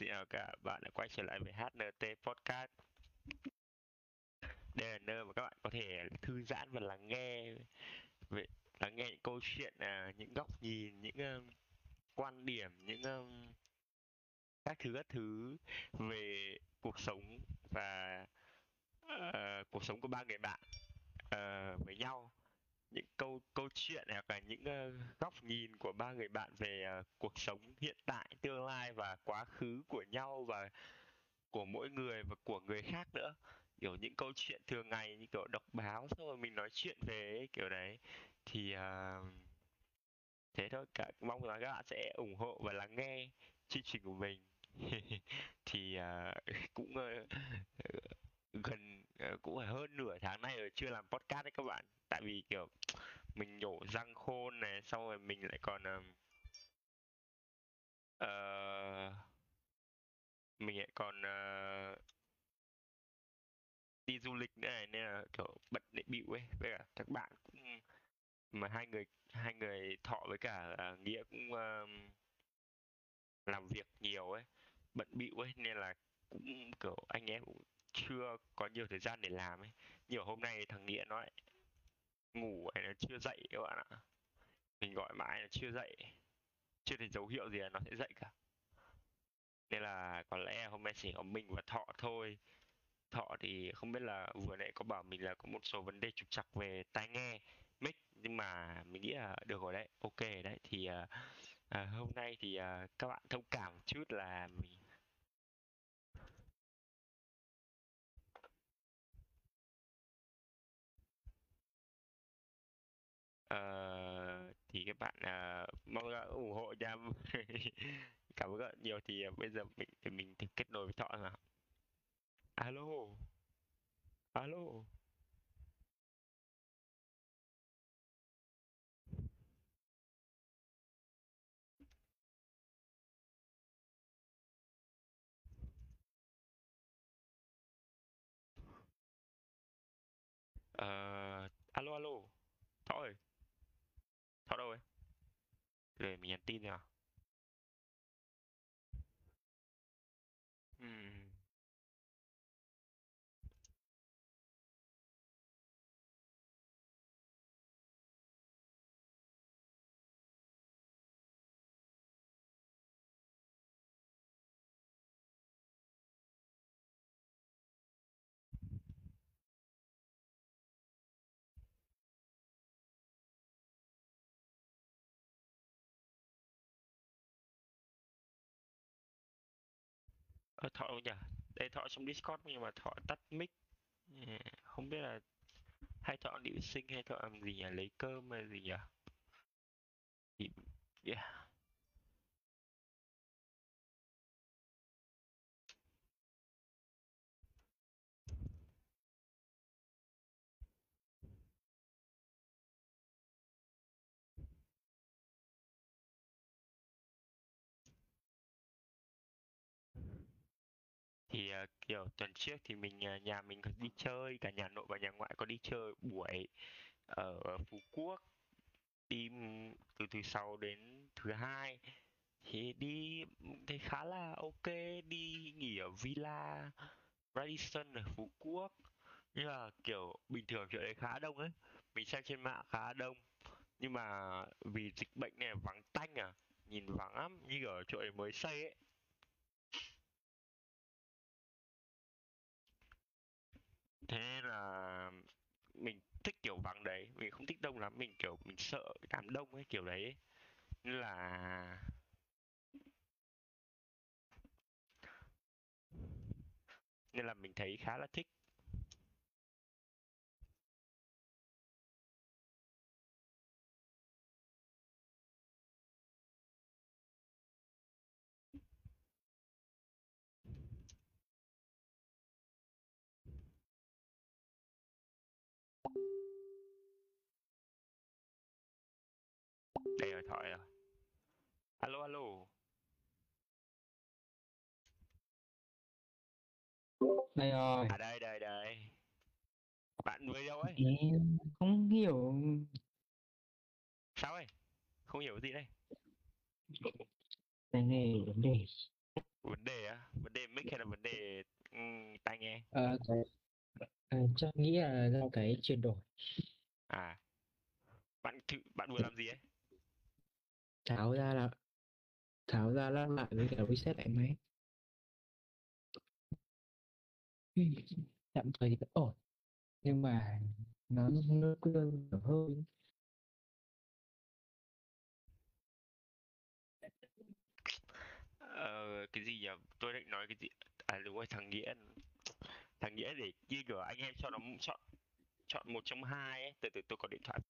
Xin chào cả bạn đã quay trở lại với HNT Podcast. Đây là nơi mà các bạn có thể thư giãn và lắng nghe về, Lắng nghe những câu chuyện, à, những góc nhìn, những um, quan điểm, những um, các thứ các thứ về cuộc sống và uh, cuộc sống của ba người bạn uh, với nhau những câu câu chuyện hoặc là những uh, góc nhìn của ba người bạn về uh, cuộc sống hiện tại tương lai và quá khứ của nhau và của mỗi người và của người khác nữa. Kiểu những câu chuyện thường ngày như kiểu đọc báo xong rồi mình nói chuyện về ấy, kiểu đấy. Thì uh, thế thôi cả mong là các bạn sẽ ủng hộ và lắng nghe chương trình của mình. Thì uh, cũng uh, gần Ờ, cũng phải hơn nửa tháng nay rồi chưa làm podcast đấy các bạn. Tại vì kiểu mình nhổ răng khôn này xong rồi mình lại còn uh, mình lại còn uh, đi du lịch nữa này nên là kiểu bận để bịu ấy. Với cả các bạn cũng mà hai người hai người thọ với cả uh, nghĩa cũng uh, làm việc nhiều ấy bận bịu ấy nên là cũng kiểu anh em cũng chưa có nhiều thời gian để làm ấy. Nhiều hôm nay thằng nghĩa nó lại ngủ hay là chưa dậy các bạn ạ. Mình gọi mãi là chưa dậy. Chưa thấy dấu hiệu gì là nó sẽ dậy cả. Nên là có lẽ hôm nay chỉ có mình và thọ thôi. Thọ thì không biết là vừa nãy có bảo mình là có một số vấn đề trục trặc về tai nghe mic nhưng mà mình nghĩ là được rồi đấy ok đấy. Thì uh, uh, hôm nay thì uh, các bạn thông cảm một chút là mình uh, thì các bạn uh, mong là ủng hộ cho cảm ơn các bạn nhiều. Thì uh, bây giờ mình thì mình thì kết nối với thọ nào. Alo. Alo. Uh, alo alo. Thọ ơi thọ đâu ấy để mình nhắn tin Ờ, Thọ nhỉ? Đây Thọ trong Discord nhưng mà Thọ tắt mic. Ừ, không biết là hay Thọ điệu sinh hay Thọ làm gì nhỉ? Lấy cơm hay gì nhỉ? Thì yeah. Kiểu, tuần trước thì mình à, nhà mình có đi chơi, cả nhà nội và nhà ngoại có đi chơi buổi ở Phú Quốc. Đi từ thứ sáu đến thứ hai thì đi thấy khá là ok, đi nghỉ ở villa Radisson ở Phú Quốc. Nhưng mà, kiểu, bình thường chỗ đấy khá đông ấy. Mình xem trên mạng khá đông. Nhưng mà vì dịch bệnh này vắng tanh à nhìn vắng lắm. Như ở chỗ ấy mới xây ấy. Thế là mình thích kiểu vắng đấy, mình không thích đông lắm, mình kiểu mình sợ đám đông ấy, kiểu đấy. Nên là nên là mình thấy khá là thích. Thoại rồi alo alo. Đây rồi. À đây đây đây. Bạn với đâu ấy? Em không hiểu. Sao ấy? Không hiểu gì đây? Cái này vấn đề. Vấn đề á? Vấn đề mic hay là vấn đề um, tai nghe? Ờ, cái à, chắc nghĩ là do cái chuyển đổi. À. Bạn thử bạn vừa làm gì ấy tháo ra là tháo ra lắp lại với cả reset lại máy. Tạm thời thì vẫn ổn nhưng mà nó nó cứ kiểu hơi. Ờ, cái gì nhỉ? Tôi định nói cái gì? À đúng rồi thằng nghĩa. Thằng nghĩa để như kiểu anh em cho nó chọn chọn một trong hai ấy. Từ từ tôi có điện thoại.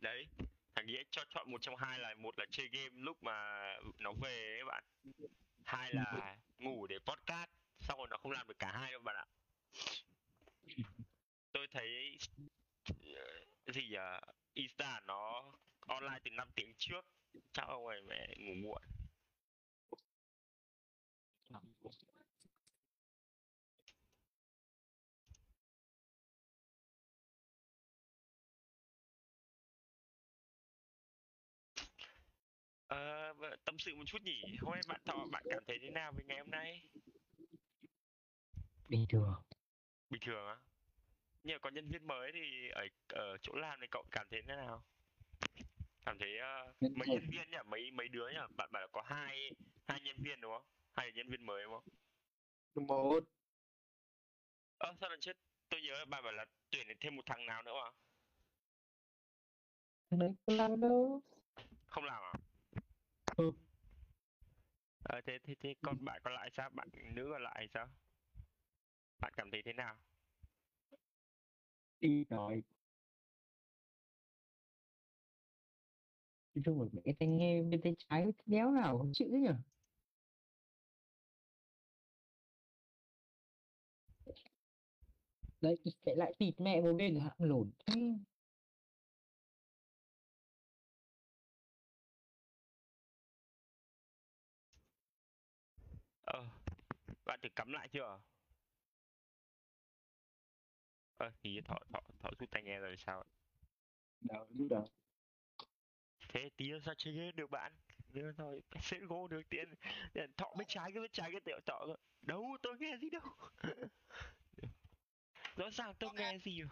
Đấy thằng nghĩa cho chọn một trong hai là một là chơi game lúc mà nó về ấy bạn. Hai là ngủ để podcast xong rồi nó không làm được cả hai đâu bạn ạ. Tôi thấy ờ, gì nhỉ Insta nó online từ 5 tiếng trước chắc ông ấy mẹ ngủ muộn Ờ, tâm sự một chút nhỉ? Hôm nay bạn thọ bạn cảm thấy thế nào về ngày hôm nay? Bình thường. Bình thường á? Nhưng mà có nhân viên mới thì ở ở chỗ làm này cậu cảm thấy thế nào? Cảm thấy Nhân mấy viên. nhân viên nhỉ? Mấy mấy đứa nhỉ? Bạn bảo là có hai hai nhân viên đúng không? Hai nhân viên mới đúng không? Một ơ sao lần trước tôi nhớ bạn bảo là tuyển thêm một thằng nào nữa mà. Thằng đấy có làm đâu. Không làm à Ừ. ờ thế thế thế còn bạn còn lại sao? Bạn nữ còn lại sao? Bạn cảm thấy thế nào? Đi rồi nói chung là cái tai nghe bên tay trái đéo nào không chịu thế nhỉ? Đấy phải lại tịt mẹ một bên hạng lồn bạn thử cắm lại chưa? Ơ thì thọ thọ thọ rút tai nghe rồi sao đâu lúc đó thế tí nữa sao chơi được bạn? Nữa thôi sẽ gỗ được tiền. Thọ bên trái cái bên trái cái tiểu thọ đâu tôi nghe gì đâu. Rõ ràng tôi nghe gì.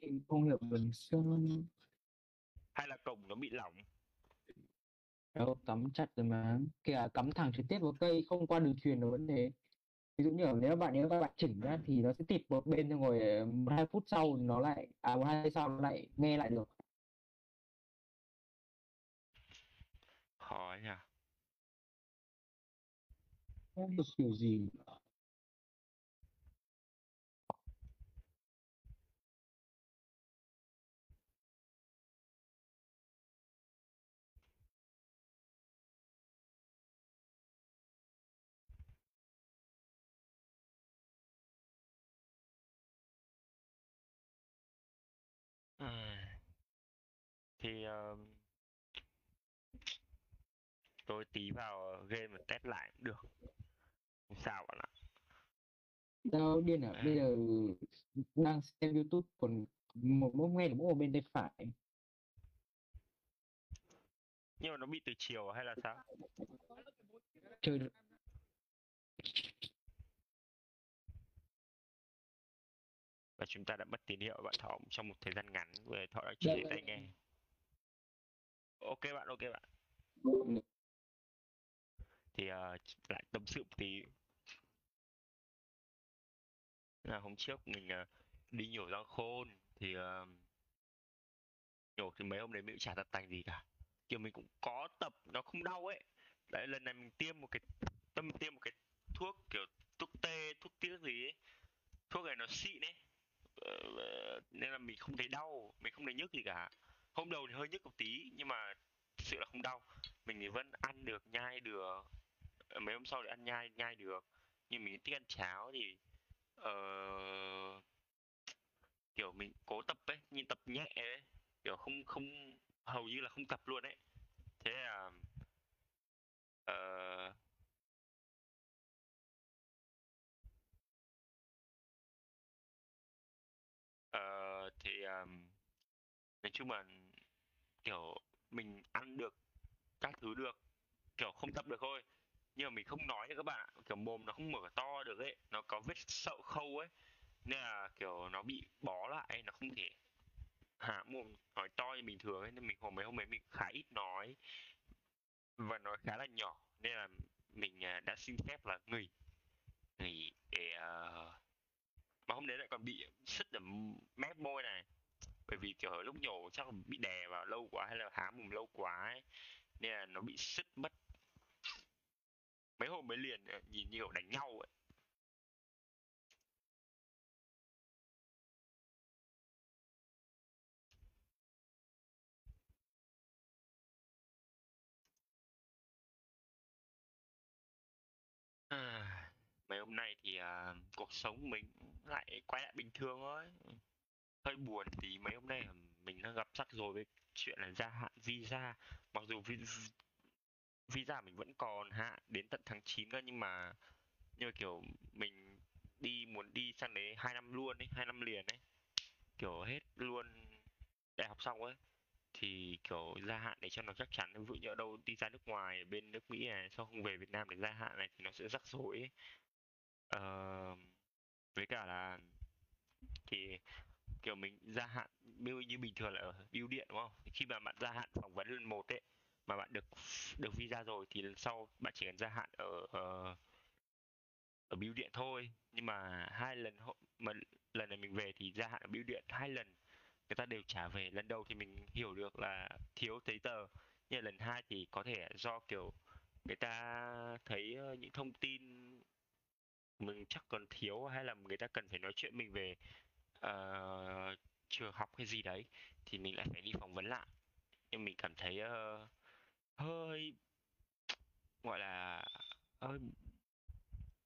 Em không hiểu mình sơn hay là cổng nó bị lỏng đâu cắm chặt rồi mà. Kìa cắm thẳng trực tiếp vào cây không qua đường truyền là vấn đề. Ví dụ như là nếu bạn nếu các bạn chỉnh ra thì nó sẽ tịt một bên xong rồi ờ, một hai phút sau nó lại à một hai giây sau nó lại nghe lại được. Khó nhỉ. Không được kiểu gì. Thì um, tôi tí vào game mà test lại cũng được. Không sao bạn ạ. Đâu điên à? Bây giờ đang xem YouTube còn một được mỗi một bên tay phải. Nhưng mà nó bị từ chiều hay là sao? Được và chúng ta đã mất tín hiệu bạn thọ trong một thời gian ngắn về thọ đã chỉ tay nghe ok bạn ok bạn. Thì uh, lại tâm sự một tí. Là hôm trước mình uh, đi nhổ răng khôn thì uh, nhổ thì mấy hôm đấy mình cũng chả tập tành gì cả. Kiểu mình cũng có tập nó không đau ấy. Đấy lần này mình tiêm một cái tâm tiêm một cái thuốc kiểu thuốc tê thuốc tiếc gì ấy. Thuốc này nó xịn ấy. Uh, nên là mình không thấy đau mình không thấy nhức gì cả hôm đầu thì hơi nhức một tí nhưng mà thực sự là không đau. Mình thì vẫn ăn được nhai được. Ờ, mấy hôm sau thì ăn nhai nhai được. Nhưng mình thích ăn cháo thì uh, kiểu mình cố tập ấy nhưng tập nhẹ ấy. Kiểu không không hầu như là không tập luôn ấy. Thế là uh, uh, thì um, nói chung là kiểu mình ăn được các thứ được kiểu không tập được thôi. Nhưng mà mình không nói cho các bạn ạ kiểu mồm nó không mở to được ấy nó có vết sậu khâu ấy. Nên là kiểu nó bị bó lại nó không thể hạ mồm nói to như bình thường ấy. Nên mình hôm mấy hôm ấy mình khá ít nói và nói khá là nhỏ. Nên là mình à, đã xin phép là nghỉ. Nghỉ để uh, mà hôm đấy lại còn bị sứt ở mép môi này bởi vì kiểu lúc nhổ chắc là bị đè vào lâu quá hay là há mồm lâu quá ấy nên là nó bị sứt mất. Mấy hôm mới liền ờ, nhìn như kiểu đánh nhau ấy. À, mấy hôm nay thì uh, cuộc sống mình lại quay lại bình thường thôi hơi buồn tí mấy hôm nay mình đang gặp rắc rối với chuyện là gia hạn visa mặc dù visa mình vẫn còn hạn đến tận tháng 9 cơ nhưng mà nhưng mà kiểu mình đi muốn đi sang đấy hai năm luôn ấy hai năm liền ấy kiểu hết luôn đại học xong ấy thì kiểu gia hạn để cho nó chắc chắn ví dụ đâu đi ra nước ngoài ở bên nước Mỹ này sau không về Việt Nam để gia hạn này thì nó sẽ rắc rối ấy. Uh, với cả là thì kiểu mình gia hạn như, như bình thường là ở bưu điện đúng không? Khi mà bạn gia hạn phỏng vấn lần một ấy mà bạn được được visa rồi thì lần sau bạn chỉ cần gia hạn ở ở, ở bưu điện thôi. Nhưng mà hai lần mà lần này mình về thì gia hạn ở bưu điện hai lần. Người ta đều trả về. Lần đầu thì mình hiểu được là thiếu giấy tờ. Nhưng lần hai thì có thể do kiểu người ta thấy ờ, những thông tin mình chắc còn thiếu hay là người ta cần phải nói chuyện mình về ờ, trường học hay gì đấy thì mình lại phải đi phỏng vấn lại. Nhưng mình cảm thấy uh, hơi gọi là hơi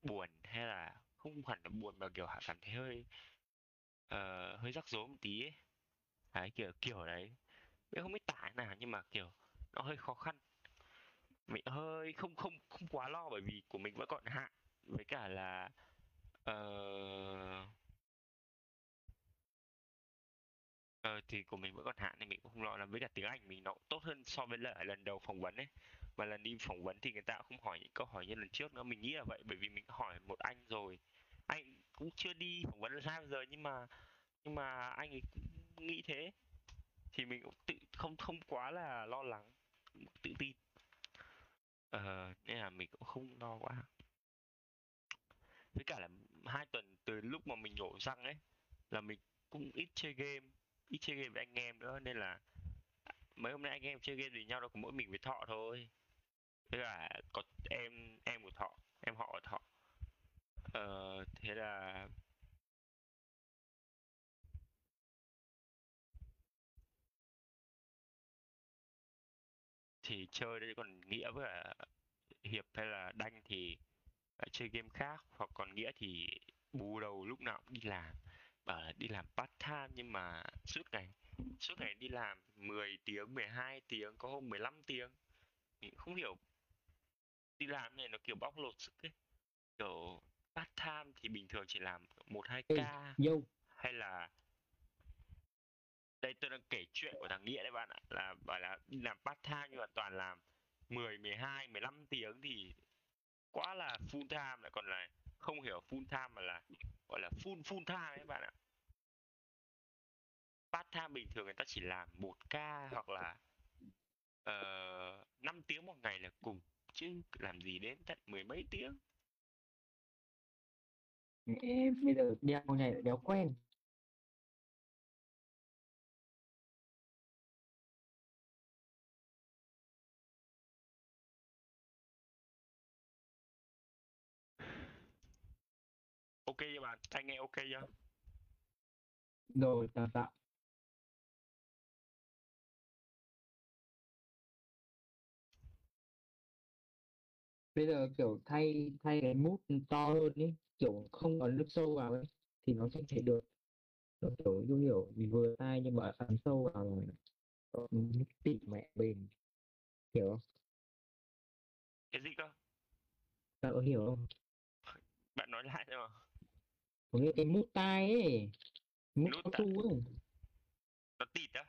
buồn hay là không hẳn là buồn mà kiểu cảm thấy hơi uh, hơi rắc rối một tí ấy. Đấy kiểu kiểu đấy. Mình không biết tả nào nhưng mà kiểu nó hơi khó khăn. Mình hơi không không không quá lo bởi vì của mình vẫn còn hạn. Với cả là uh, Ờ, thì của mình vẫn còn hạn nên mình cũng không lo lắm. Với cả tiếng Anh mình nó cũng tốt hơn so với lại lần đầu phỏng vấn ấy. Và lần đi phỏng vấn thì người ta cũng không hỏi những câu hỏi như lần trước nữa. Mình nghĩ là vậy bởi vì mình hỏi một anh rồi. Anh cũng chưa đi phỏng vấn lần bao giờ nhưng mà nhưng mà anh ấy cũng nghĩ thế. Thì mình cũng tự không không quá là lo lắng tự tin. Ờ, nên là mình cũng không lo quá. Với cả là hai tuần từ lúc mà mình nhổ răng ấy là mình cũng ít chơi game ít chơi game với anh em nữa nên là mấy hôm nay anh em chơi game với nhau đâu có mỗi mình với Thọ thôi. Với cả có em em của Thọ em họ của Thọ. Ờ, thế là thì chơi đấy còn Nghĩa với cả Hiệp hay là Đanh thì ờ, chơi game khác hoặc còn Nghĩa thì bù đầu lúc nào cũng đi làm bảo là đi làm part time nhưng mà suốt ngày suốt ngày đi làm 10 tiếng 12 tiếng có hôm 15 tiếng. Mình không hiểu đi làm này nó kiểu bóc lột sức ấy. Kiểu part time thì bình thường chỉ làm một hai ca hay là đây tôi đang kể chuyện của thằng Nghĩa đấy bạn ạ là bảo là đi làm part time nhưng mà toàn làm 10, 12, 15 tiếng thì quá là full time lại còn là không hiểu full time mà là gọi là full full time ấy bạn ạ part time bình thường người ta chỉ làm một ca hoặc là ờ, uh, 5 tiếng một ngày là cùng chứ làm gì đến tận mười mấy tiếng em bây giờ đeo này đéo quen. Ok chưa bạn? Tai nghe ok chưa? Rồi tạm tạm. Bây giờ kiểu thay thay cái mút to hơn ấy kiểu không có nước sâu vào ấy thì nó sẽ thể được. Nó kiểu như kiểu mình vừa tai nhưng mà ấn sâu vào là nó tị mẹ bền. Hiểu không? Cái gì cơ? Có hiểu không? Bạn nói lại thôi mà có nghĩa cái mút tai ấy mút cao su ấy. Nó tịt á?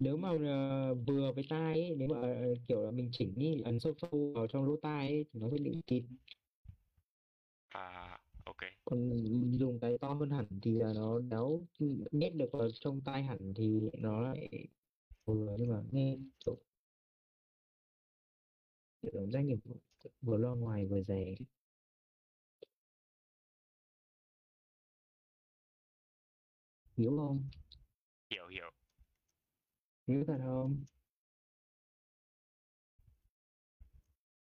Nếu mà ờ, vừa với tai ấy nếu mà ờ, kiểu là mình chỉnh ý, ấn sâu sâu vào trong lỗ tai ấy thì nó sẽ bị kín à ok. Còn dùng cái to hơn hẳn thì là nó đéo nhét được vào trong tai hẳn thì nó lại vừa nhưng mà nghe kiểu kiểu cảm giác như vừa lo ngoài vừa rẻ hiểu không? Hiểu hiểu. Hiểu thật không?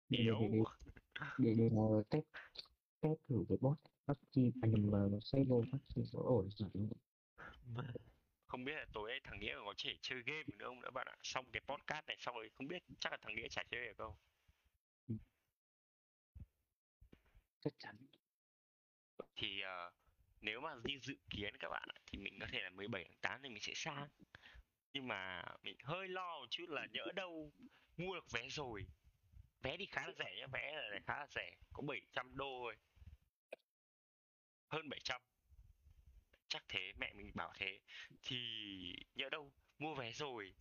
Hiểu. để, để, mà test test thử cái bot PUBG à nhầm mà xây vô PUBG có ổn hẳn không? Biết là tối thằng nghĩa có thể chơi game nữa không nữa bạn ạ? Xong cái podcast này xong rồi không biết chắc là thằng nghĩa chả chơi được không chắc chắn. Thì ờ, nếu mà như dự kiến các bạn ạ, thì mình có thể là 17 tháng 8 thì mình sẽ sang. Nhưng mà mình hơi lo một chút là nhỡ đâu mua được vé rồi. Vé thì khá là rẻ nhá vé là khá là rẻ có 700 đô thôi. Hơn 700 chắc thế mẹ mình bảo thế. Thì nhỡ đâu mua vé rồi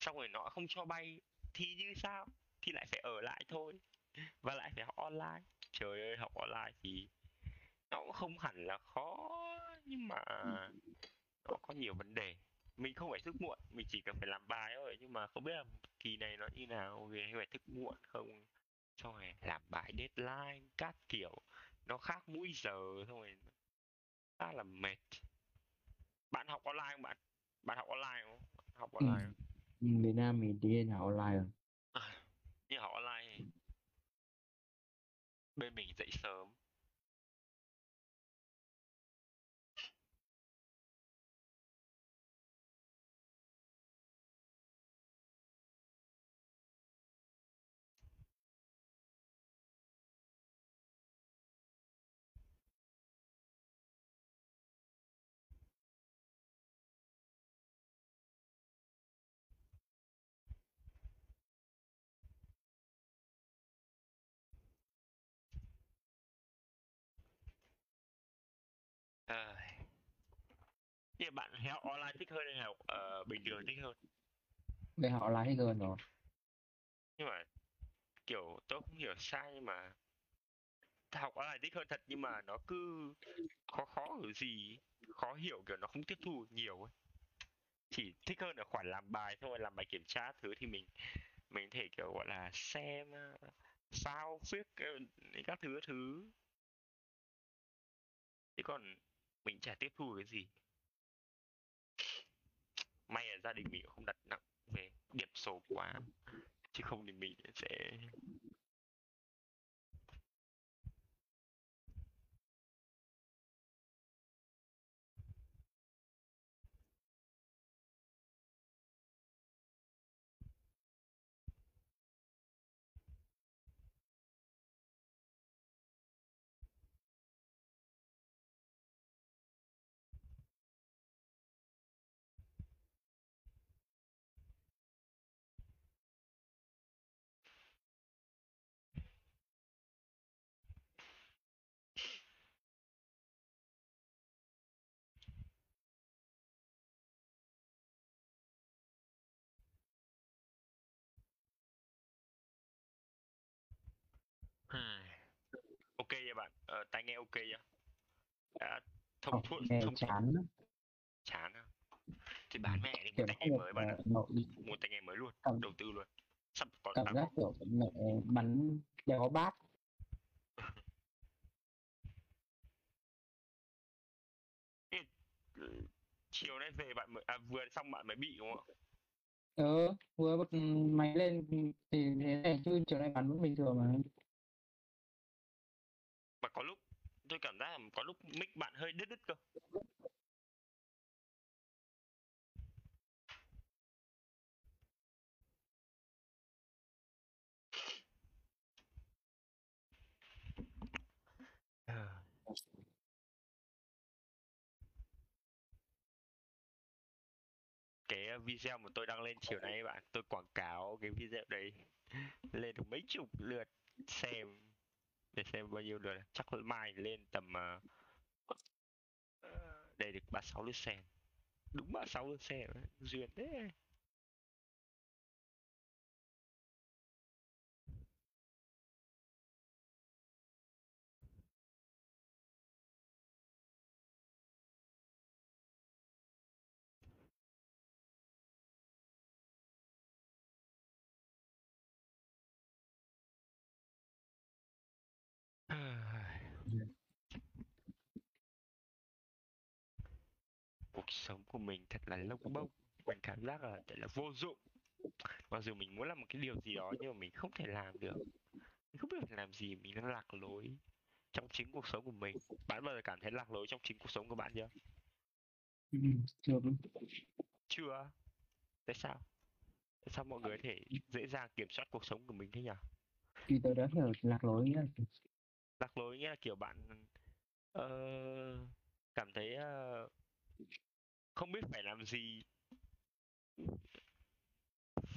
xong rồi nó không cho bay thì như sao? Thì lại phải ở lại thôi. Và lại phải học online. Trời ơi học online thì nó cũng không hẳn là khó nhưng mà nó có nhiều vấn đề. Mình không phải thức muộn mình chỉ cần phải làm bài thôi nhưng mà không biết là kỳ này nó như nào về phải thức muộn không? Xong rồi làm bài deadline các kiểu nó khác mũi giờ xong rồi khá là mệt. Bạn học online không bạn? Bạn học online không? Học ừ. online không? Việt Nam mình đi học online rồi. Như học online. Thì bên mình dậy sớm mà bạn học online thích hơn hay học ờ, bình thường thích hơn? Về học online hết gần rồi. Nhưng mà kiểu tôi không hiểu sai nhưng mà học online thích hơn thật nhưng mà nó cứ khó khó ở gì khó hiểu kiểu nó không tiếp thu nhiều ấy. Chỉ thích hơn ở khoản làm bài xong rồi làm bài kiểm tra thứ thì mình mình thể kiểu gọi là xem ờ, sao viết ờ, các thứ các thứ. Chứ còn mình chả tiếp thu cái gì may là gia đình mình cũng không đặt nặng về điểm số quá, chứ không thì mình sẽ tai nghe ok chưa? Đã thông học thuận nghe thông chán lắm. Chán à? Thì bán mẹ đi mua tai nghe mới bạn mua tai nghe mới luôn cảm, đầu tư luôn. Sắp còn cảm giác có kiểu mẹ bắn đéo bát. Ừ, chiều nay về bạn mới à, vừa xong bạn mới bị đúng không? Ạ ờ vừa bật máy lên thì thế này chứ chiều nay bắn vẫn bình thường mà tôi cảm giác là có lúc mic bạn hơi đứt đứt cơ. Cái ờ, video mà tôi đăng lên chiều nay bạn, tôi quảng cáo cái video đấy lên được mấy chục lượt xem để xem bao nhiêu lượt. Chắc là mai lên tầm ờ, ờ, uh, để được ba sáu lượt xem. Đúng ba sáu lượt xem. Duyên thế. Sống của mình thật là lông bông mình cảm giác là thật là vô dụng. Mặc dù mình muốn làm một cái điều gì đó nhưng mà mình không thể làm được. Mình không biết phải làm gì mình đang lạc lối trong chính cuộc sống của mình. Bạn bao giờ cảm thấy lạc lối trong chính cuộc sống của bạn chưa? Ừ, chưa chưa? Tại sao? Tại sao mọi người có thể dễ dàng kiểm soát cuộc sống của mình thế nhỉ? Thì tôi đã hiểu lạc lối nghĩa là lạc lối nghĩa là kiểu bạn ờ, cảm thấy ờ, không biết phải làm gì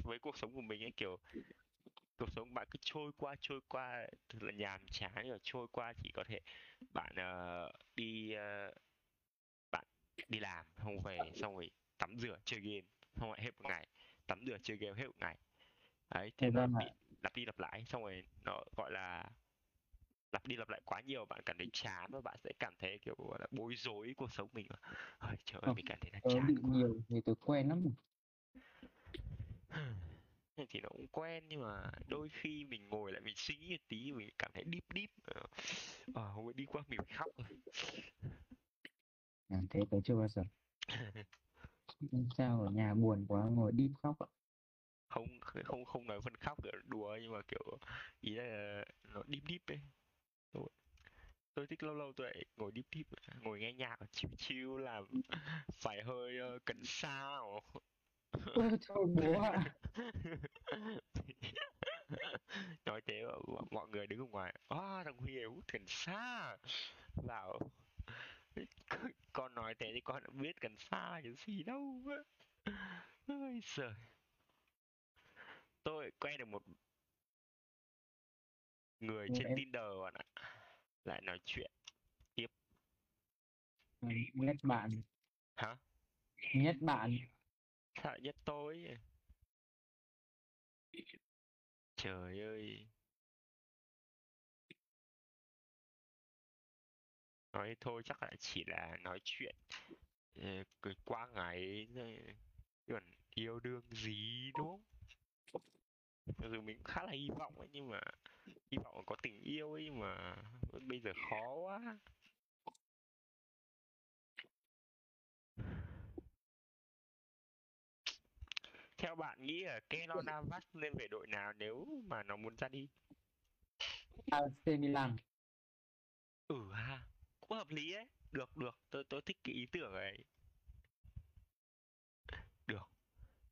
với cuộc sống của mình ấy kiểu cuộc sống bạn cứ trôi qua trôi qua thật là nhàm chán rồi trôi qua chỉ có thể bạn ờ, đi ờ, bạn đi làm không về xong rồi tắm rửa chơi game xong rồi hết một ngày tắm rửa chơi game hết một ngày. Đấy thế nó bị lặp đi lặp lại xong rồi nó gọi là lặp đi lặp lại quá nhiều bạn cảm thấy chán và bạn sẽ cảm thấy kiểu là bối rối cuộc sống mình. Ôi, trời ơi Không, mình cảm thấy là chán bị quá. nhiều thì tôi quen lắm thì nó cũng quen nhưng mà đôi khi mình ngồi lại mình suy nghĩ một tí mình cảm thấy deep deep ờ ờ, hôm đi qua mình phải khóc rồi. À, thế tớ chưa bao giờ. Sao ở nhà buồn quá ngồi deep khóc ạ. không không không nói phân khóc đùa nhưng mà kiểu ý là nó deep deep ấy tôi, tôi thích lâu lâu tôi lại ngồi deep deep ngồi nghe nhạc chill chill làm phải hơi ờ, cần sao. Thôi bố ạ. nói thế mọi người đứng ở ngoài à, thằng Huy hút cần sa bảo con nói thế thì con đã biết cần sa là cái gì đâu. Ôi giời. Tôi quen được một người Ừ, trên em Tinder bạn ạ lại nói chuyện nhất bạn, hả? Nhất bạn. sợ nhất tôi trời ơi. Nói thôi chắc là chỉ là nói chuyện ờ, cười qua ngày chứ còn yêu đương gì đúng không? Mặc dù mình khá là hy vọng ấy nhưng mà hy vọng có tình yêu ấy mà bây giờ khó quá. Theo bạn nghĩ là Keylor Navas nên về đội nào nếu mà nó muốn ra đi? AC Milan. ừ ha cũng hợp lý ấy được được tôi tôi thích cái ý tưởng ấy. Được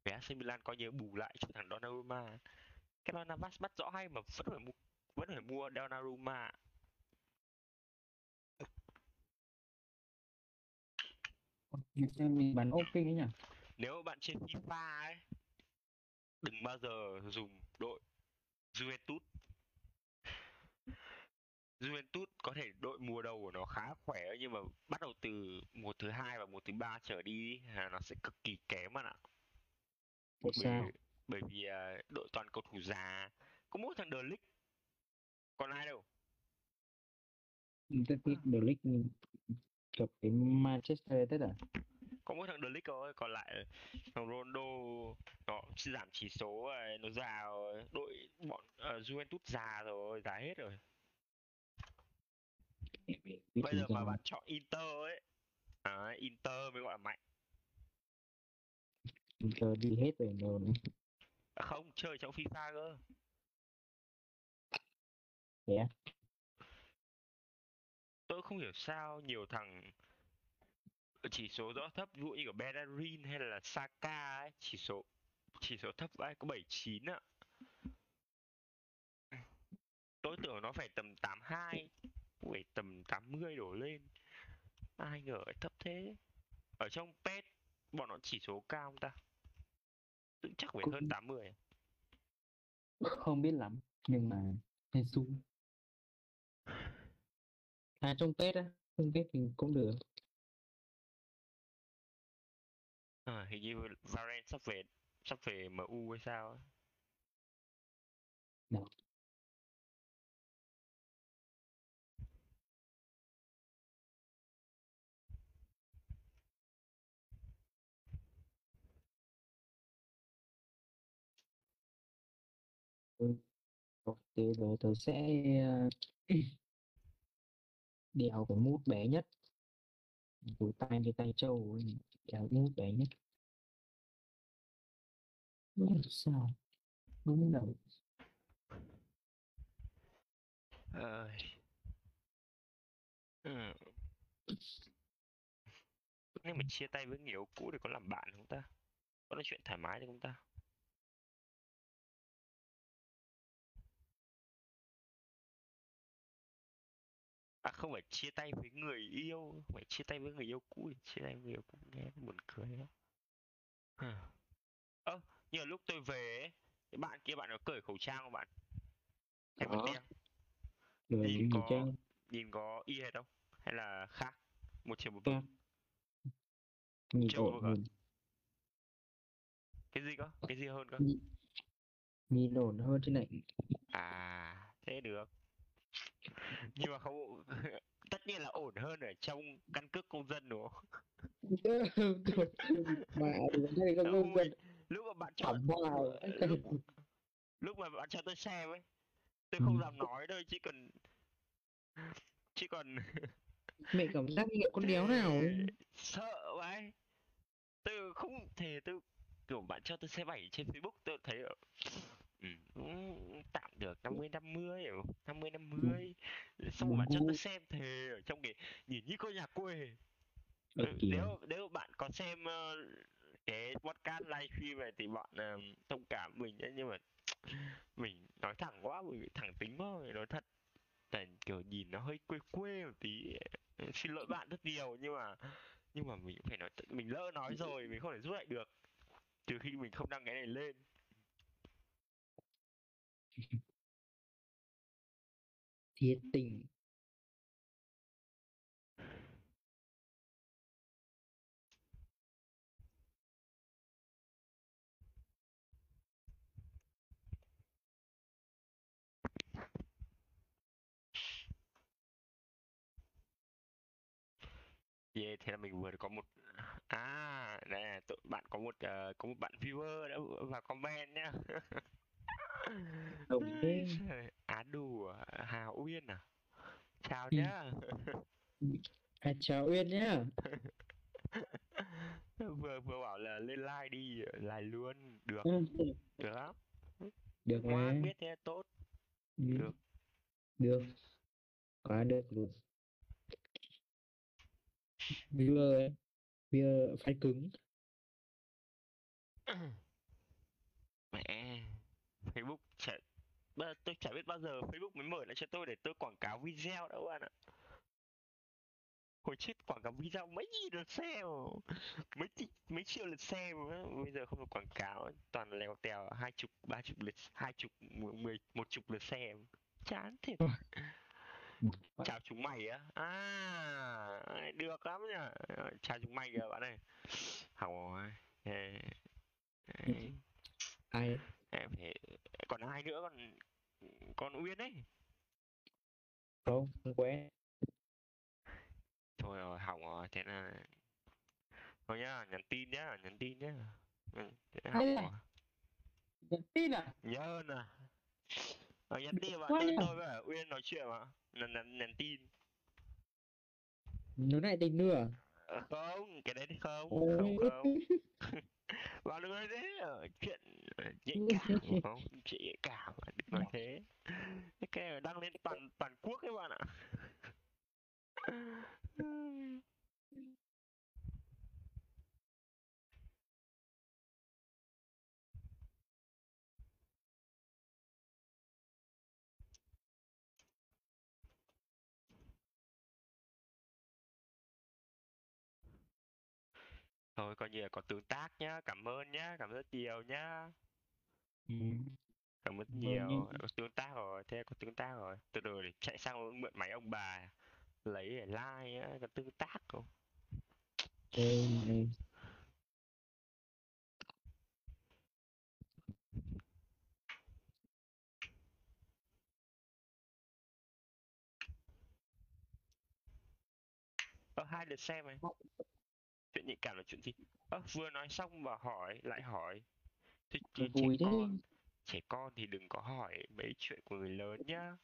cái AC Milan coi như bù lại cho thằng Donnarumma. Keylor Navas bắt rõ hay mà vẫn phải mua vẫn phải mua Donnarumma Mình bắn ok ấy nhỉ. nếu bạn trên FIFA ấy đừng bao giờ dùng đội Juventus Juventus có thể đội mùa đầu của nó khá khỏe nhưng mà bắt đầu từ mùa thứ hai và mùa thứ ba trở đi là nó sẽ cực kỳ kém bạn ạ bởi sao? bởi vì à, đội toàn cầu thủ già có mỗi thằng De Ligt còn ai đâu thích The League chụp cái Manchester United à? có mỗi thằng De Ligt thôi còn lại thằng Ronaldo nó giảm chỉ số rồi nó già rồi đội bọn uh, Juventus già rồi già hết rồi bây giờ mà bạn chọn Inter ấy à, Inter mới gọi là mạnh Inter đi hết rồi rồi. không chơi trong FIFA cơ Thế á? tôi không hiểu sao nhiều thằng chỉ số rõ thấp ví dụ như của Bellerin hay là Saka ấy chỉ số chỉ số thấp vãi có 79 ạ tôi tưởng nó phải tầm 82 phải tầm 80 đổ lên ai ngờ lại thấp thế ở trong pet bọn nó chỉ số cao không ta chắc phải hơn 80 à? không biết lắm nhưng mà Jesus à trong Tết á trong Tết thì cũng được à, hình như Varane sắp về sắp về MU hay sao ấy. Đâu? Ok, rồi tôi sẽ đèo cái mút bé nhất. Từ tay cái tay trâu ấy, cái mút bé nhất. Không sao? Đúng đầu Ơi. Ừ. nếu mà chia tay với người yêu cũ thì có làm bạn không ta? Có nói chuyện thoải mái được không ta? À không phải chia tay với người yêu phải chia tay với người yêu cũ chia tay với người yêu cũ nghe nó buồn cười lắm ơ nhưng mà lúc tôi về ấy, cái bạn kia bạn có cởi khẩu trang không bạn? Vẫn Có. Nhìn có- chơi nhìn có y hệt không? Hay là khác? Một chiều một vực nhìn ổn à? hơn. Cái gì cơ? Cái gì hơn cơ? Nhìn, nhìn ổn hơn chứ này. À thế được nhưng mà không tất nhiên là ổn hơn ở trong căn cước công dân đúng không mà đây có công dân lúc mà bạn hoài lúc, lúc mà bạn cho tôi xem ấy tôi không Ừ. dám nói đâu chứ còn chứ còn mẹ cảm giác như con đéo nào ấy. sợ vậy tôi không thể tôi kiểu bạn cho tôi xem ảnh trên Facebook tôi thấy ở ừ, cũng tạm được 50 50 hiểu không? 50 50 xong bạn cho tôi xem thề ở trong cái nhìn như con nhà quê. Ừ, nếu nếu bạn có xem ờ, cái podcast livestream này thì bạn ờ, thông cảm mình nhé nhưng mà mình nói thẳng quá mình thẳng tính quá mình nói thật. Là kiểu nhìn nó hơi quê quê một tí Ừ, xin lỗi bạn rất nhiều nhưng mà nhưng mà mình phải nói mình lỡ nói rồi mình không thể rút lại được trừ khi mình không đăng cái này lên thiệt tình. Yeah, thế là mình vừa có một à đây là tụi bạn có một uh, có một bạn viewer đã vào comment nhá. Đồng thế. Á đủ? Hà Uyên à? Chào Ừ. nhá. À, chào Uyên nhá. Vừa vừa bảo là lên like đi. Like luôn. Được. Ừ, được lắm. Được mà. biết thế tốt. Ừ, được. Được. Quá được luôn ấy viewer phải cứng. Mẹ Facebook chả tôi chả biết bao giờ Facebook mới mở lại cho tôi để tôi quảng cáo video đâu bạn ạ. Hồi trước quảng cáo video mấy nghìn lượt xem mấy mấy triệu lượt xem bây giờ không được quảng cáo toàn lèo tèo hai chục ba chục lượt hai chục mười một chục lượt xem. Chán thiệt. Chào chúng mày á. À được lắm nhá Ờ, chào chúng mày kìa bạn ơi. Học rồi ai? Em phải còn ai nữa còn còn uyên ấy? Không không quen. Thôi rồi hỏng rồi thế là thôi nhá nhắn tin nhá nhắn tin nhá. Ừ, là hỏng nhắn tin à? Nhớ nè ờ, nhắn tin mà Quá tôi tôi với uyên nói chuyện mà. Nhắn nhắn, nhắn tin. Nó lại tình nữa à? Ờ, không cái đấy thì không Ôi. không không bạn đừng nói thế ờ, chuyện ờ, nhạy cảm không? Chuyện nhạy cảm mà đừng nói thế. Cái này đăng lên toàn toàn quốc ấy bạn ạ thôi coi như là có tương tác nhá cảm ơn nhá cảm ơn rất nhiều nhá. Ừ. cảm ơn Vâng, nhiều. có tương tác rồi thế có tương tác rồi. Từ từ để chạy sang mượn máy ông bà lấy để like á có tương tác không? Ê, ê. ơ hai lượt xem này chuyện nhạy cảm là chuyện gì? Ơ vừa nói xong mà hỏi lại hỏi. Thì, thì trẻ thế. con trẻ con thì đừng có hỏi mấy chuyện của người lớn nhá.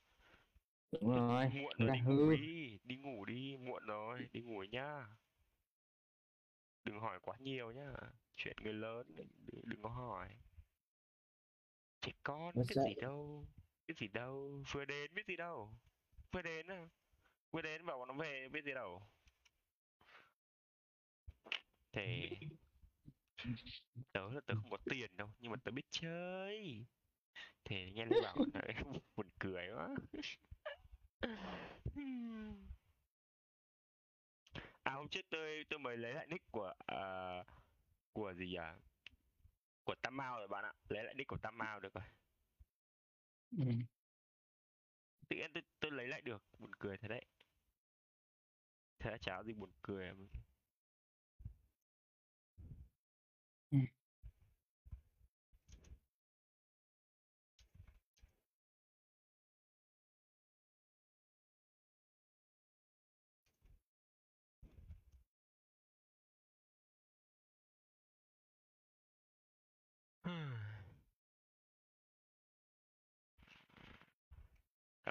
Đúng rồi muộn rồi đi ngủ đi đi ngủ đi muộn rồi đi ngủ nhá. Đừng hỏi quá nhiều nhá chuyện người lớn đừng, đừng, có hỏi. Trẻ con biết gì đâu biết gì đâu vừa đến biết gì đâu. Vừa đến à vừa đến bảo bọn nó về biết gì đâu thì tớ là tớ không có tiền đâu nhưng mà tớ biết chơi. Thì nghe lại bảo là buồn cười quá. À hôm trước tôi tôi mới lấy lại nick của ờ, của gì à của Tam Mao rồi bạn ạ. Lấy lại nick của Tam Mao được rồi. Ừ. tự nhiên tôi, tôi lấy lại được. Buồn cười thật đấy. Thế là có gì buồn cười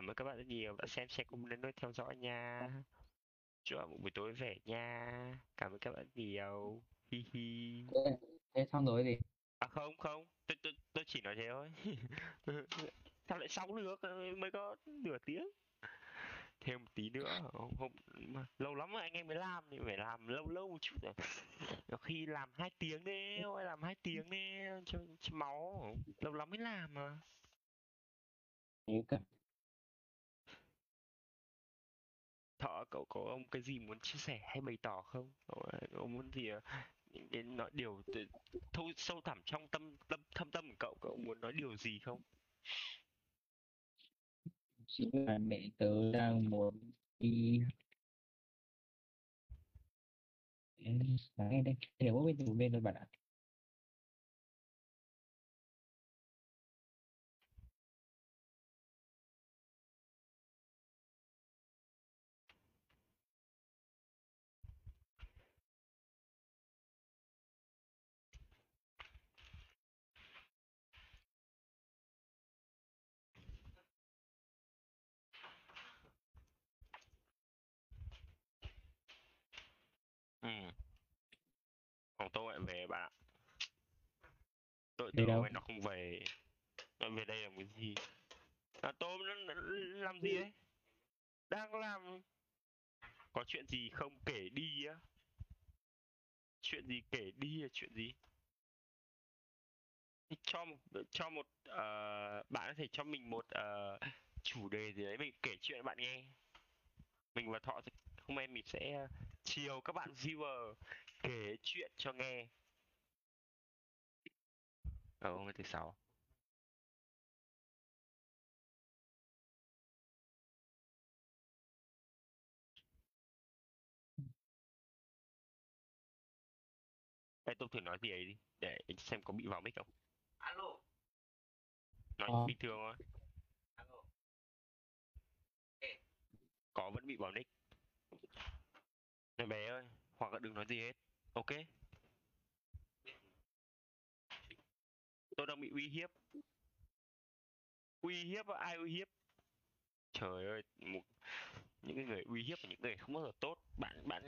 cảm ơn các bạn rất nhiều. Đã xem xem cùng đến nỗi theo dõi nha. Chúc một buổi tối vẻ nha. Cảm ơn các bạn nhiều. Hi hi. Thế, xong rồi gì à không không. Tôi tôi tôi chỉ nói thế thôi. Sao lại xong được? Mới có nửa tiếng. Thêm một tí nữa. Hôm mà lâu lắm rồi anh em mới làm thì phải làm lâu lâu một chút rồi. Khi làm hai tiếng đi ôi làm hai tiếng đi cho, cho máu. Lâu lắm mới làm mà. Thế thọ cậu có ông cái gì muốn chia sẻ hay bày tỏ không? Cậu, muốn gì những cái nói điều thâu sâu thẳm trong tâm tâm thâm tâm của cậu cậu muốn nói điều gì không? Chính là mẹ tớ đang muốn đi. Sáng nghe đây đều bố bên từ bên rồi bạn ạ ừ còn tôi lại về bạn. Ạ tôi tưởng đâu? nó không về. Nó về đây làm cái gì? À, tôm nó, nó làm gì ấy đang làm. Có chuyện gì không? Kể đi á. Chuyện gì kể đi là chuyện gì? Cho một cho một ờ, bạn có thể cho mình một ờ, chủ đề gì đấy mình kể chuyện bạn nghe. Mình và thọ hôm nay mình sẽ chiều các bạn viewer kể chuyện cho nghe. Ở hôm thứ sáu. Ê, tôi thử nói gì ấy đi để xem có bị vào mic không? Alo. Nói Ờ. bình thường thôi. Alo. Có vẫn bị vào nick này bé ơi hoặc là đừng nói gì hết ok? Tôi đang bị uy hiếp. Uy hiếp ai uy hiếp? Trời ơi một những cái người uy hiếp là những người không bao giờ tốt. Bạn bạn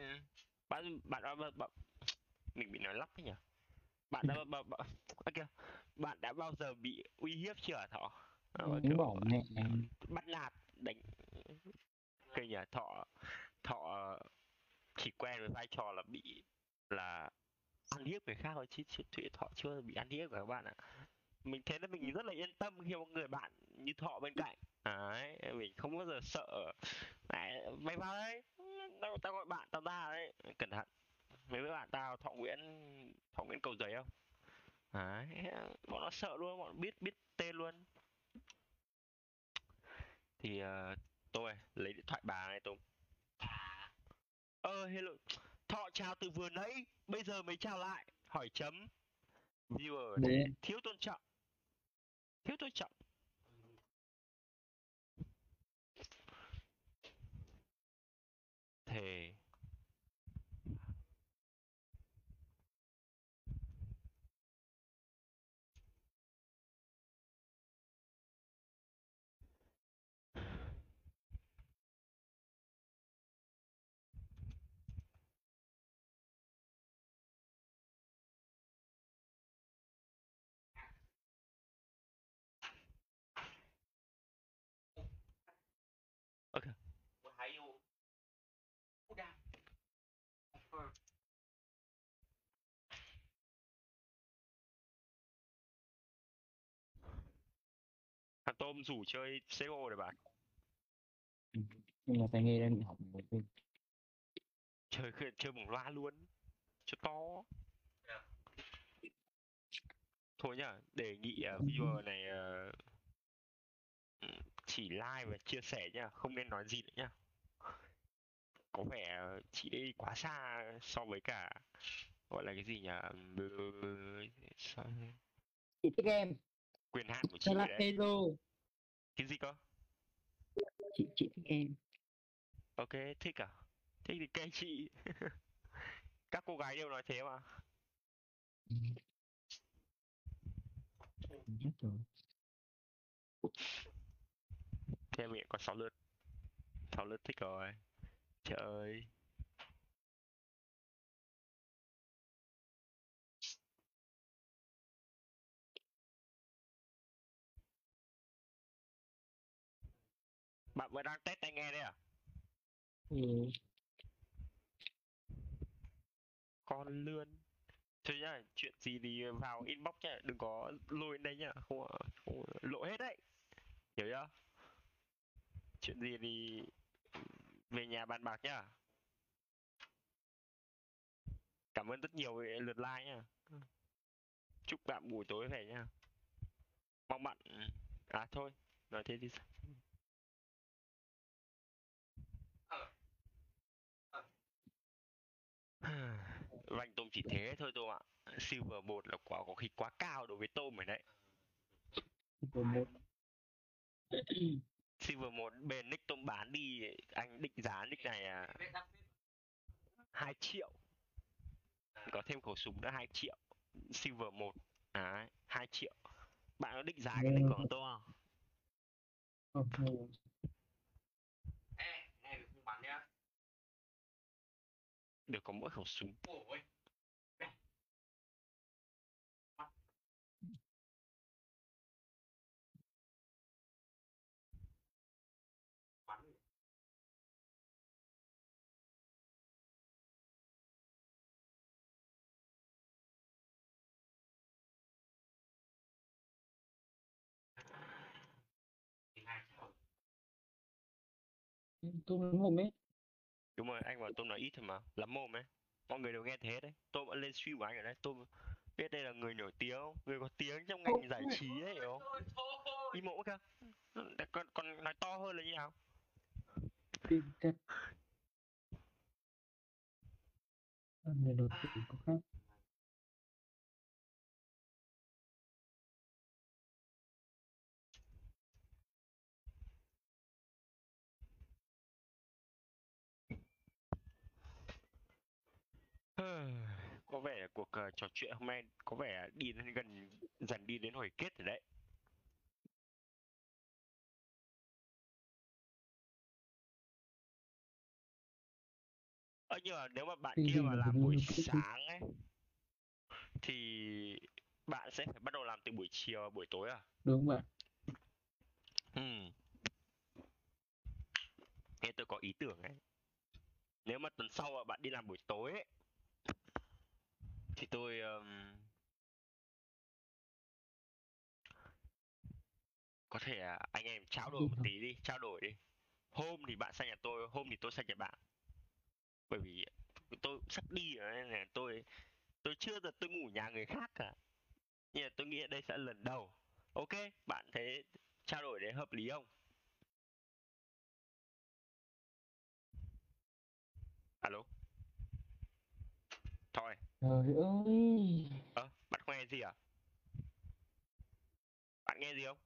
bạn bạn đã bạn, bạn mình bị nói lắp ấy nhỉ? Bạn đã bạn, bạn, à, kìa, bạn đã bao giờ bị uy hiếp chưa hả thọ? À, Đúng kiểu bảo mẹ bắt nạt đánh. Cây nhà thọ thọ chỉ quen với vai trò là bị là ăn hiếp người khác thôi chứ Thụy Thọ chưa bị ăn hiếp cả các bạn ạ. Mình thấy là mình rất là yên tâm khi có người bạn như Thọ bên cạnh. Đấy mình không bao giờ sợ. Đấy, mày vào đây tao, tao gọi bạn tao ra đấy. Cẩn thận. Mấy với bạn tao Thọ Nguyễn Thọ Nguyễn cầu giấy không? Đấy bọn nó sợ luôn bọn biết biết tên luôn. Thì uh, tôi lấy điện thoại bà này tôi hello thọ chào từ vừa nãy bây giờ mới chào lại. Hỏi chấm. Viewer Đấy. thiếu tôn trọng. Thiếu tôn trọng. Thề okay How you? Udah. Over. thằng tôm rủ chơi CO để bạn nhưng mà phải nghe đang bị hỏng một bên chơi chơi bóng loa luôn cho to Dạ. thôi nhá đề nghị uh, viewer này ờ, ừ, chỉ like và chia sẻ nhá không nên nói gì nữa nhá. Có vẻ chị đi quá xa so với cả gọi là cái gì nhỉ? Chị thích em. Quyền hạn của chị là đấy. Hello cái gì cơ? Chị chị thích em. Ok thích à? Thích thì kệ chị. Các cô gái đều nói thế mà. Chết rồi thế mình có 6 lượt. 6 lượt thích rồi. Trời ơi. Bạn vẫn đang test tai nghe đấy à? Ừ. con lươn. Thôi nhá chuyện gì thì vào inbox nhá đừng có lôi lên đây nhá. Không, không lộ hết đấy. Hiểu chưa chuyện gì thì về nhà bàn bạc nhá. Cảm ơn rất nhiều lượt like nhá. Chúc bạn buổi tối về nhá. Mong bạn à thôi, nói thế đi Vành tôm chỉ thế thôi tôm ạ. Silver một là quá có khi quá cao đối với tôm rồi đấy. Silver một Silver 1 bên nick tôm bán đi Anh định giá nick này à, Biết đắp biết. 2 triệu Có thêm khẩu súng nữa 2 triệu Silver 1 Đấy 2 triệu Bạn có định giá cái nick của tôm không? không Ê, được không bắn nhá. Được có mỗi khẩu súng Ôi. Tôi nói một ấy Đúng rồi anh bảo tôm nói ít thôi mà Lắm mồm ấy Mọi người đều nghe thế đấy Tôm vẫn lên stream của anh ở đây Tôm biết đây là người nổi tiếng không? Người có tiếng trong ngành giải trí ấy hiểu không? Im mộ kìa còn, còn nói to hơn là như nào? người đột tử có khác có vẻ cuộc ờ, trò chuyện hôm nay có vẻ đi đến gần dần đi đến hồi kết rồi đấy Ơ nhưng mà nếu mà bạn kia mà làm buổi sáng ấy thì bạn sẽ phải bắt đầu làm từ buổi chiều và buổi tối à? đúng vậy Ừ. Nghe tôi có ý tưởng ấy. nếu mà tuần sau mà bạn đi làm buổi tối ấy, thì tôi um, có thể anh em trao đổi một tí đi trao đổi đi. Hôm thì bạn sang nhà tôi hôm thì tôi sang nhà bạn. Bởi vì tôi sắp đi rồi nên là tôi tôi chưa giờ tôi ngủ nhà người khác cả. Nhưng mà tôi nghĩ đây sẽ là lần đầu. Ok bạn thấy trao đổi đấy hợp lý không? Alo trời ơi. Ơ bạn không nghe gì à? Bạn nghe gì không?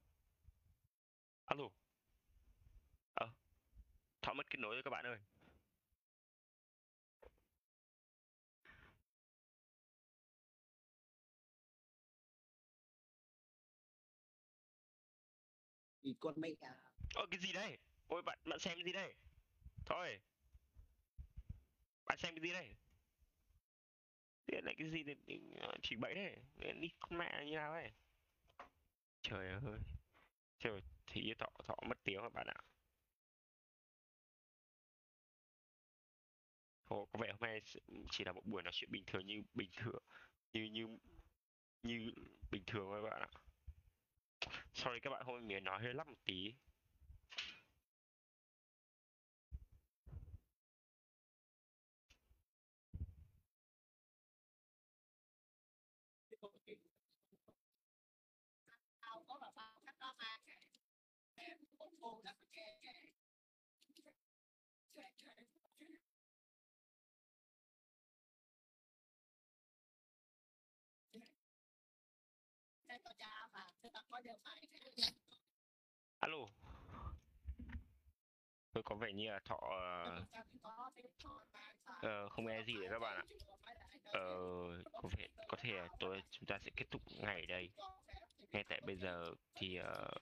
Alo. Ờ thọ mất kết nối rồi các bạn ơi. Thì con mẹ ơ cái gì đây? Ôi bạn bạn xem cái gì đây? Thôi. Bạn xem cái gì đây Điện lại cái gì thì thì, ờ, chỉ bẫy đấy Điện đi con mẹ như nào ấy. Trời ơi. Trời thì thọ thọ mất tiếng rồi bạn ạ. Ồ, có vẻ hôm nay chỉ là một buổi nói chuyện bình thường như bình thường như như như bình thường thôi bạn ạ. Sorry các bạn hôm nay mình nói hơi lắp một tí alo. Tôi có vẻ như là thọ ờ, ờ, không nghe gì đấy các bạn ạ. Ờ, có thể có thể tôi chúng ta sẽ kết thúc ngày đây. Ngay tại bây giờ thì uh,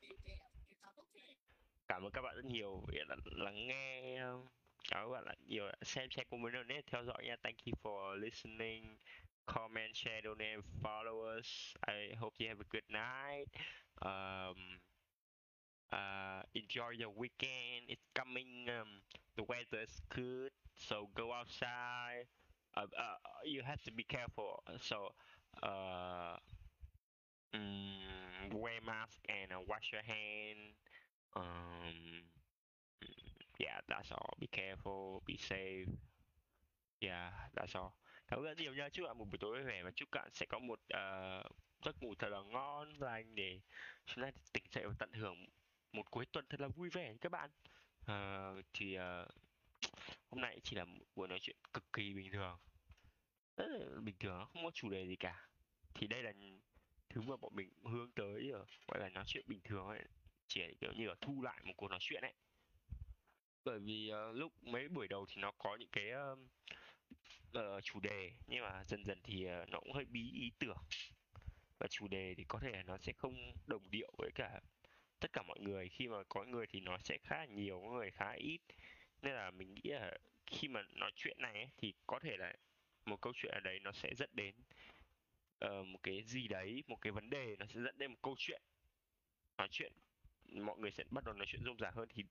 cảm ơn các bạn rất nhiều vì đã lắng nghe ờ, cảm ơn các bạn rất nhiều đã xem xem cùng với nữa theo dõi nha. Thank you for listening. Comment share donate follow us. I hope you have a good night. Um, uh, enjoy your weekend. It's coming um, the weather is good so go outside. Uh, uh, you have to be careful. So uh, mm, wear mask and uh, wash your hand. Um, yeah that's all. Be careful be safe. Yeah that's all cảm ơn rất nhiều nha. Chúc bạn một buổi tối vui vẻ và chúc bạn sẽ có một uh, giấc ngủ thật là ngon lành để chúng ta tỉnh dậy và tận hưởng một cuối tuần thật là vui vẻ các bạn. Uh, thì uh, hôm nay chỉ là một buổi nói chuyện cực kỳ bình thường. Rất là bình thường không có chủ đề gì cả. Thì đây là thứ mà bọn mình hướng tới ở gọi là nói chuyện bình thường ấy. Chỉ là kiểu như là thu lại một cuộc nói chuyện ấy. Bởi vì uh, lúc mấy buổi đầu thì nó có những cái uh, uh, chủ đề. Nhưng mà dần dần thì uh, nó cũng hơi bí ý tưởng. Và chủ đề thì có thể là nó sẽ không đồng điệu với cả tất cả mọi người. Khi mà có người thì nó sẽ khá là nhiều có người khá là ít. Nên là mình nghĩ là khi mà nói chuyện này ấy, thì có thể là một câu chuyện ở đấy nó sẽ dẫn đến uh, một cái gì đấy một cái vấn đề nó sẽ dẫn đến một câu chuyện. Nói chuyện mọi người sẽ bắt đầu nói chuyện rôm rả hơn. Thì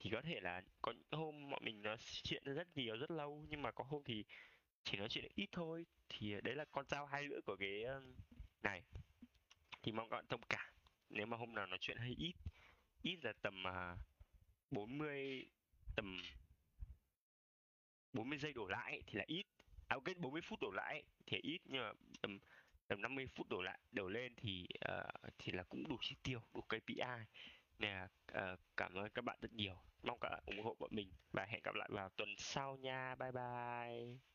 thì có thể là có những hôm bọn mình ờ, nói chuyện rất nhiều rất lâu nhưng mà có hôm thì chỉ nói chuyện ít thôi. Thì đấy là con dao hai lưỡi của cái ờ, này. Thì mong các bạn thông cảm. Nếu mà hôm nào nói chuyện hơi ít ít là tầm ờ, uh, 40 tầm 40 giây đổ lại thì là ít. À ok 40 phút đổ lại thì ít nhưng mà tầm tầm 50 phút đổ lại đổ lên thì uh, thì là cũng đủ chi tiêu đủ KPI nè uh, cảm ơn các bạn rất nhiều mong các bạn ủng hộ bọn mình và hẹn gặp lại vào tuần sau nha. Bye bye.